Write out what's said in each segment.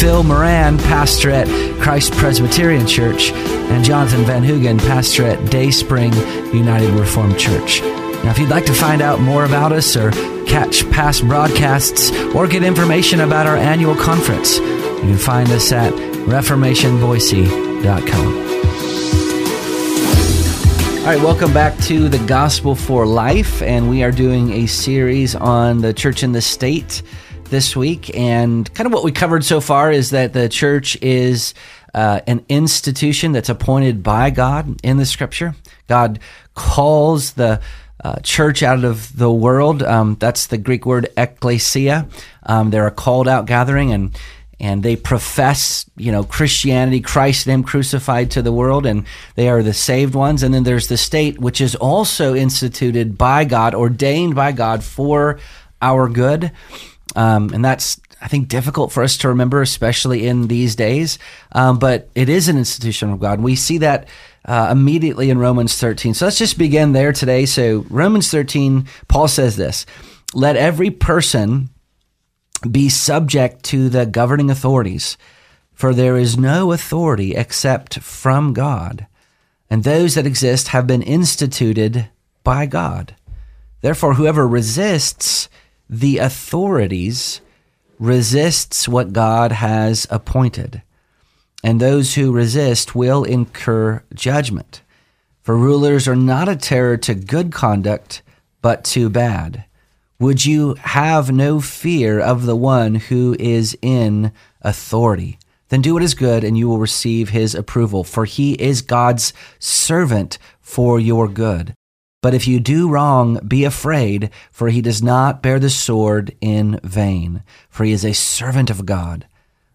Phil Moran, pastor at Christ Presbyterian Church, and Jonathan Van Hugen, pastor at Day Spring United Reformed Church. Now, if you'd like to find out more about us or catch past broadcasts or get information about our annual conference, you can find us at reformationboise.com. All right, welcome back to the Gospel for Life, and we are doing a series on the church in the state this week. And kind of what we covered so far is that the church is uh, an institution that's appointed by God in the Scripture. God calls the uh, church out of the world. Um, that's the Greek word ekklesia. Um, they're a called out gathering, and and they profess, you know, Christianity, Christ, them crucified to the world, and they are the saved ones. And then there's the state, which is also instituted by God, ordained by God for our good. Um, and that's, I think, difficult for us to remember, especially in these days. Um, but it is an institution of God. We see that uh, immediately in Romans 13. So let's just begin there today. So, Romans 13, Paul says this Let every person be subject to the governing authorities, for there is no authority except from God, and those that exist have been instituted by God. Therefore, whoever resists the authorities resists what God has appointed, and those who resist will incur judgment. For rulers are not a terror to good conduct, but to bad. Would you have no fear of the one who is in authority? Then do what is good, and you will receive his approval, for he is God's servant for your good. But if you do wrong, be afraid, for he does not bear the sword in vain, for he is a servant of God,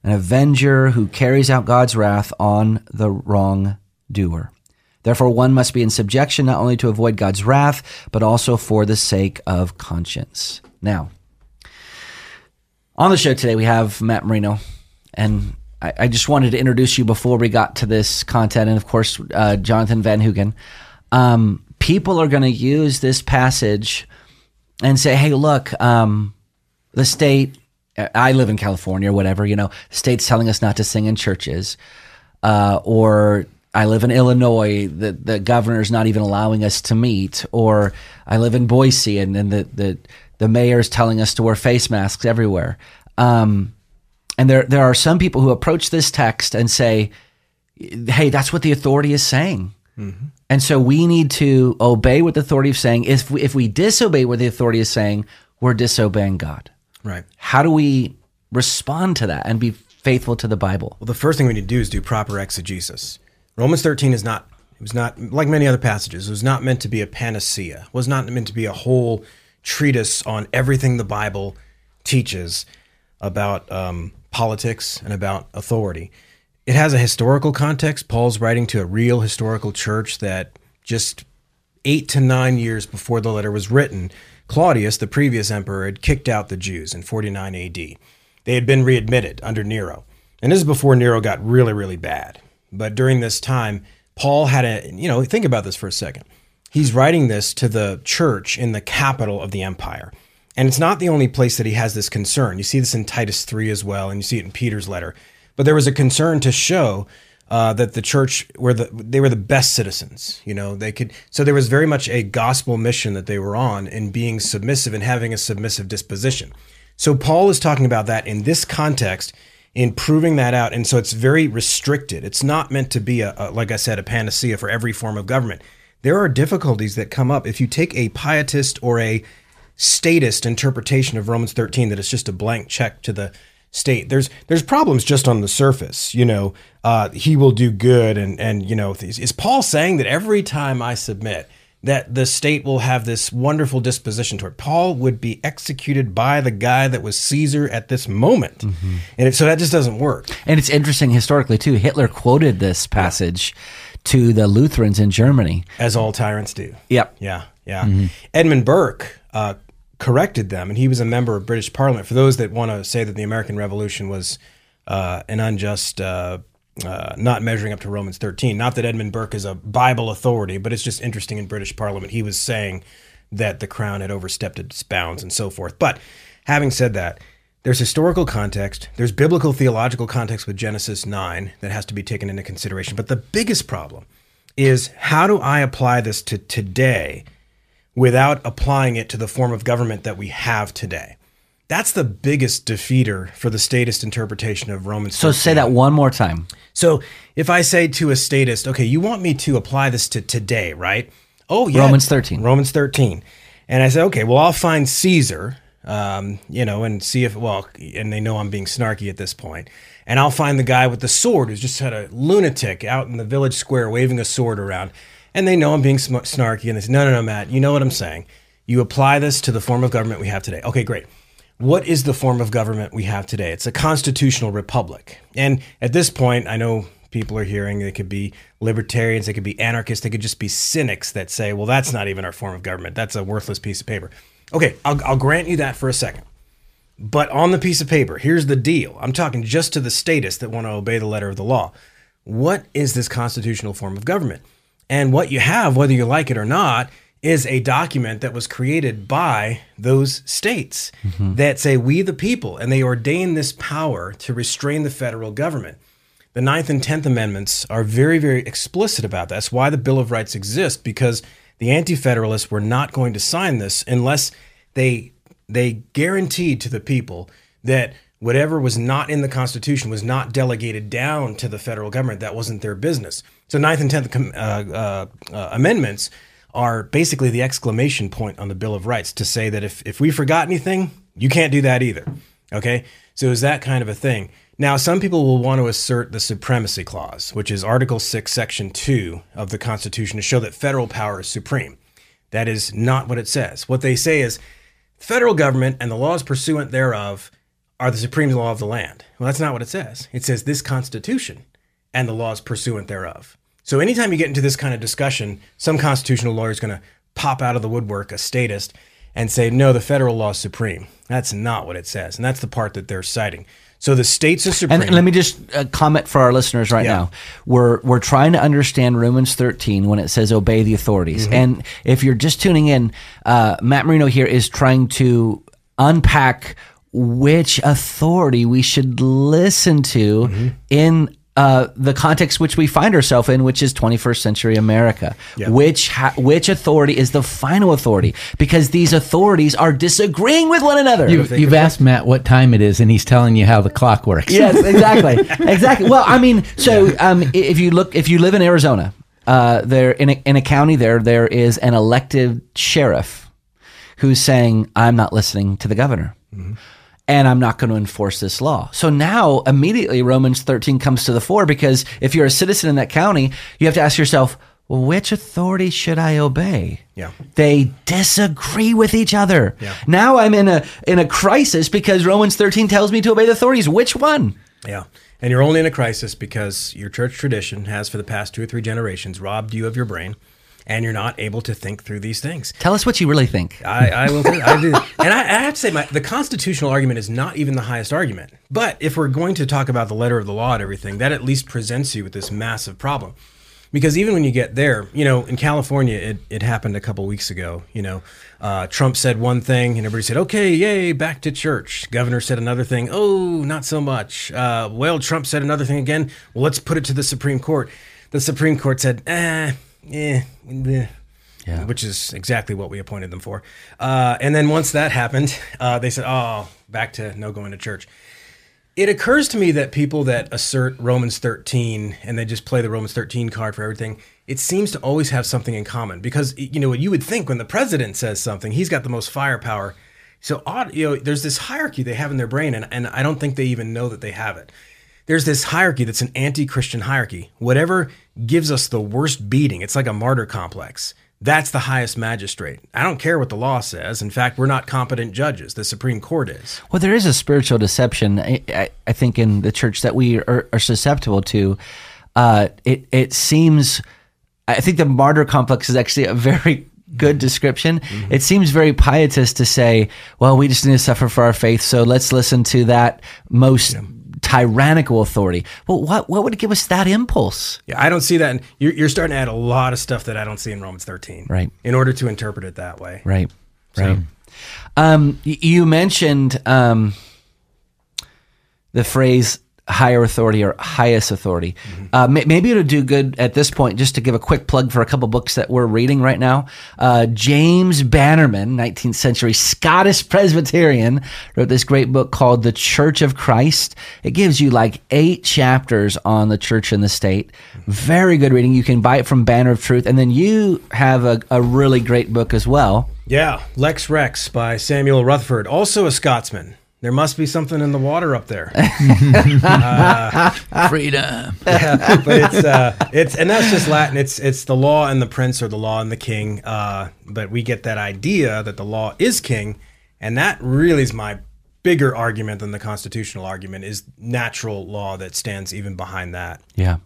an avenger who carries out God's wrath on the wrongdoer. Therefore, one must be in subjection not only to avoid God's wrath, but also for the sake of conscience. Now, on the show today, we have Matt Marino, and I, I just wanted to introduce you before we got to this content, and of course, uh, Jonathan Van Hugen. Um, people are going to use this passage and say, hey, look, um, the state, I live in California or whatever, you know, the state's telling us not to sing in churches. Uh, or I live in Illinois, the, the governor's not even allowing us to meet, or I live in Boise and, and the, the, the mayor's telling us to wear face masks everywhere. Um, and there, there are some people who approach this text and say, hey, that's what the authority is saying. Mm-hmm. And so we need to obey what the authority is saying. If we, if we disobey what the authority is saying, we're disobeying God. Right. How do we respond to that and be faithful to the Bible? Well, the first thing we need to do is do proper exegesis. Romans 13 is not it was not like many other passages. It was not meant to be a panacea. It was not meant to be a whole treatise on everything the Bible teaches about um, politics and about authority. It has a historical context. Paul's writing to a real historical church that just eight to nine years before the letter was written, Claudius, the previous emperor, had kicked out the Jews in 49 AD. They had been readmitted under Nero. And this is before Nero got really, really bad. But during this time, Paul had a, you know, think about this for a second. He's writing this to the church in the capital of the empire. And it's not the only place that he has this concern. You see this in Titus 3 as well, and you see it in Peter's letter. But there was a concern to show uh, that the church were the they were the best citizens. You know, they could. So there was very much a gospel mission that they were on in being submissive and having a submissive disposition. So Paul is talking about that in this context in proving that out. And so it's very restricted. It's not meant to be a, a, like I said, a panacea for every form of government. There are difficulties that come up if you take a pietist or a statist interpretation of Romans 13 that it's just a blank check to the state. There's there's problems just on the surface. You know, uh, he will do good, and and you know, is Paul saying that every time I submit, that the state will have this wonderful disposition toward. Paul would be executed by the guy that was Caesar at this moment. Mm-hmm. And it, so that just doesn't work. And it's interesting historically, too. Hitler quoted this passage. Yeah. to the Lutherans in Germany. As all tyrants do. Yep. Yeah, yeah. Edmund Burke uh, corrected them, and he was a member of British Parliament. For those that want to say that the American Revolution was uh, an unjust, uh, uh, not measuring up to Romans 13, not that Edmund Burke is a Bible authority, but it's just interesting in British Parliament. He was saying that the crown had overstepped its bounds and so forth. But having said that, there's historical context, there's biblical theological context with Genesis 9 that has to be taken into consideration. But the biggest problem is how do I apply this to today without applying it to the form of government that we have today? That's the biggest defeater for the statist interpretation of Romans. So say that one more time. So if I say to a statist, okay, you want me to apply this to today, right? Oh, yeah. Romans 13. Romans 13. And I say, okay, well, I'll find Caesar, um, you know, and see if, well, and they know I'm being snarky at this point. And I'll find the guy with the sword who's just had a lunatic out in the village square waving a sword around. And they know I'm being sm- snarky. And they say, no, no, no, Matt, you know what I'm saying. You apply this to the form of government we have today. Okay, great. What is the form of government we have today? It's a constitutional republic. And at this point, I know people are hearing they could be libertarians, they could be anarchists, they could just be cynics that say, well, that's not even our form of government. That's a worthless piece of paper. Okay, I'll, I'll grant you that for a second. But on the piece of paper, here's the deal. I'm talking just to the statists that want to obey the letter of the law. What is this constitutional form of government? And what you have, whether you like it or not, is a document that was created by those states mm-hmm. that say, we the people, and they ordain this power to restrain the federal government. The Ninth and Tenth Amendments are very, very explicit about that. That's why the Bill of Rights exists, because the Anti Federalists were not going to sign this unless they they guaranteed to the people that whatever was not in the Constitution was not delegated down to the federal government. That wasn't their business. So, Ninth and Tenth uh, uh, uh, Amendments are basically the exclamation point on the Bill of Rights to say that if, if we forgot anything, you can't do that either. Okay? So, it's that kind of a thing. Now, some people will want to assert the Supremacy Clause, which is Article 6, Section 2 of the Constitution, to show that federal power is supreme. That is not what it says. What they say is federal government and the laws pursuant thereof are the supreme law of the land. Well, that's not what it says. It says this Constitution and the laws pursuant thereof. So anytime you get into this kind of discussion, some constitutional lawyer is going to pop out of the woodwork, a statist, and say, no, the federal law is supreme. That's not what it says. And that's the part that they're citing. So the states are supreme. And let me just uh, comment for our listeners right Yeah. now. We're we're trying to understand Romans 13 when it says obey the authorities. Mm-hmm. And if you're just tuning in, uh, Matt Marino here is trying to unpack which authority we should listen to Mm-hmm. in uh, the context which we find ourselves in, which is 21st century America. Yeah. Which ha- which authority is the final authority? Because these authorities are disagreeing with one another. You, you've asked Matt what time it is, and he's telling you how the clock works. Yes, exactly, exactly. Well, I mean, so um, if you look, if you live in Arizona, uh, there in a, in a county there, there is an elected sheriff who's saying, "I'm not listening to the governor." And I'm not going to enforce this law. So now, immediately, Romans 13 comes to the fore because if you're a citizen in that county, you have to ask yourself, well, which authority should I obey? Yeah. They disagree with each other. Yeah. Now I'm in a in a crisis because Romans 13 tells me to obey the authorities. Which one? Yeah. And you're only in a crisis because your church tradition has, for the past two or three generations, robbed you of your brain and you're not able to think through these things. Tell us what you really think. I, I will. do- I do. And I, I have to say, my, the constitutional argument is not even the highest argument. But if we're going to talk about the letter of the law and everything, that at least presents you with this massive problem. Because even when you get there, you know, in California, it, it happened a couple weeks ago. You know, uh, Trump said one thing and everybody said, okay, yay, back to church. Governor said another thing. Oh, not so much. Uh, well, Trump said another thing again. Well, let's put it to the Supreme Court. The Supreme Court said, eh, eh, eh Yeah. which is exactly what we appointed them for. Uh, and then once that happened, uh, they said, "Oh, back to no going to church." It occurs to me that people that assert Romans 13 and they just play the Romans 13 card for everything, it seems to always have something in common because you know what you would think when the president says something, he's got the most firepower. So you know, there's this hierarchy they have in their brain, and, and I don't think they even know that they have it there's this hierarchy that's an anti-christian hierarchy. Whatever gives us the worst beating it's like a martyr complex. That's the highest magistrate. I don't care what the law says. In fact we're not competent judges. The supreme court is. Well, there is a spiritual deception, I, I, I think, in the church that we are, are susceptible to. Uh, it it seems I think the martyr complex is actually a very good description. It seems very pietist to say, well, we just need to suffer for our faith, so let's listen to that most tyrannical authority. Well, what what would give us that impulse? Yeah, I don't see that. in- You're, you're starting to add a lot of stuff that I don't see in Romans 13. Right. In order to interpret it that way. Right. Right. Um, you mentioned um, the phrase higher authority or highest authority. Uh, may- maybe it'll do good at this point just to give a quick plug for a couple books that we're reading right now. Uh, James Bannerman, 19th century Scottish Presbyterian, wrote this great book called The Church of Christ. It gives you like eight chapters on the church and the state. Very good reading. You can buy it from Banner of Truth. And then you have a, a really great book as well. Yeah. Lex Rex by Samuel Rutherford, also a Scotsman. There must be something in the water up there. Freedom. but it's uh, it's and that's just Latin. It's it's the law and the prince or the law and the king. Uh, but we get that idea that the law is king, and that really is my bigger argument than the constitutional argument is natural law that stands even behind that. Yeah.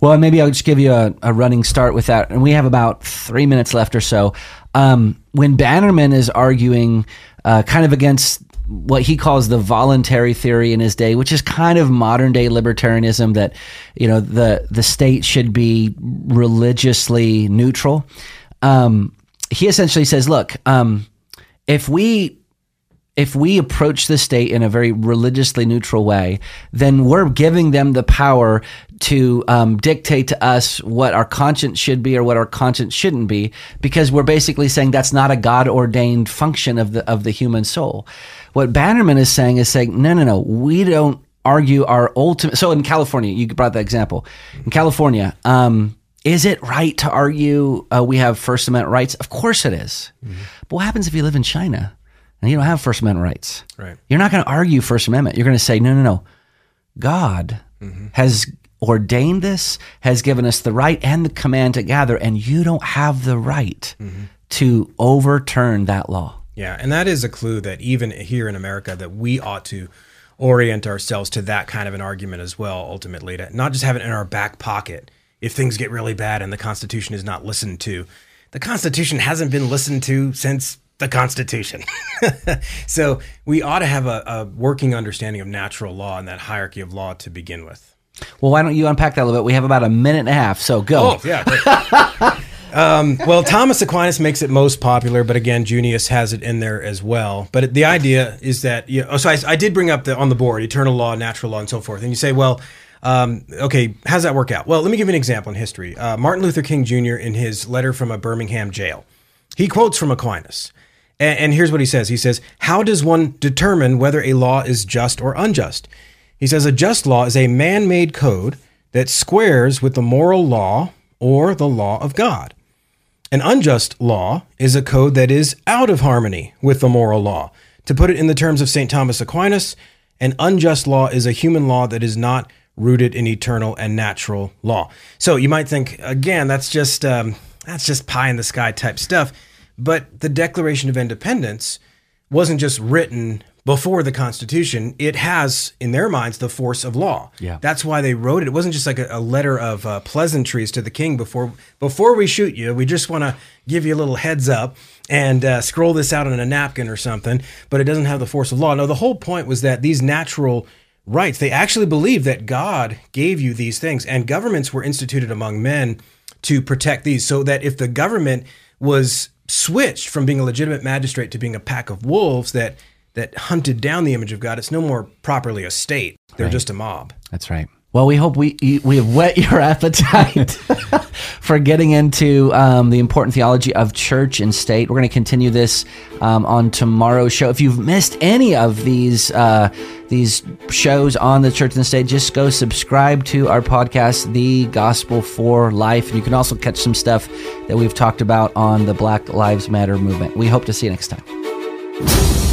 Well, maybe I'll just give you a, a running start with that. And we have about three minutes left or so. Um, when Bannerman is arguing uh, kind of against what he calls the voluntary theory in his day, which is kind of modern day libertarianism that, you know, the, the state should be religiously neutral. Um, he essentially says, look, um, if we if we approach the state in a very religiously neutral way, then we're giving them the power to um, dictate to us what our conscience should be or what our conscience shouldn't be, because we're basically saying that's not a God ordained function of the of the human soul. What Bannerman is saying is saying, no, no, no, we don't argue our ultimate. So in California, you brought that example. In California, um, is it right to argue uh, we have First Amendment rights? Of course it is. But what happens if you live in China? and you don't have First Amendment rights. Right. You're not going to argue First Amendment. You're going to say, no, no, no. God has ordained this, has given us the right and the command to gather, and you don't have the right to overturn that law. Yeah, and that is a clue that even here in America that we ought to orient ourselves to that kind of an argument as well ultimately to not just have it in our back pocket if things get really bad and the constitution is not listened to. The constitution hasn't been listened to since the constitution. so we ought to have a, a working understanding of natural law and that hierarchy of law to begin with. Well, why don't you unpack that a little bit? We have about a minute and a half, so go. Oh, yeah. um, well, Thomas Aquinas makes it most popular, but again, Junius has it in there as well. But the idea is that, you know, oh, so I, I did bring up the on the board eternal law, natural law, and so forth. And you say, well, um, okay, how does that work out? Well, let me give you an example in history. Uh, Martin Luther King Jr., in his letter from a Birmingham jail, he quotes from Aquinas. And, and here's what he says He says, How does one determine whether a law is just or unjust? He says, A just law is a man made code that squares with the moral law or the law of God. An unjust law is a code that is out of harmony with the moral law. To put it in the terms of St. Thomas Aquinas, an unjust law is a human law that is not rooted in eternal and natural law. So you might think, again, that's just um, that's just pie in the sky type stuff. But the Declaration of Independence wasn't just written before the Constitution. It has, in their minds, the force of law. Yeah. That's why they wrote it. It wasn't just like a, a letter of uh, pleasantries to the king before before we shoot you. We just want to give you a little heads up and uh, scroll this out on a napkin or something. But it doesn't have the force of law. No, the whole point was that these natural rights, they actually believed that God gave you these things, and governments were instituted among men to protect these, so that if the government was switched from being a legitimate magistrate to being a pack of wolves that that hunted down the image of God, it's no more properly a state. They're just a mob. That's right. Well, we hope we we have whet your appetite for getting into um, the important theology of church and state. We're going to continue this um, on tomorrow's show. If you've missed any of these uh, these shows on the church and the state, just go subscribe to our podcast, The Gospel for Life, and you can also catch some stuff that we've talked about on the Black Lives Matter movement. We hope to see you next time.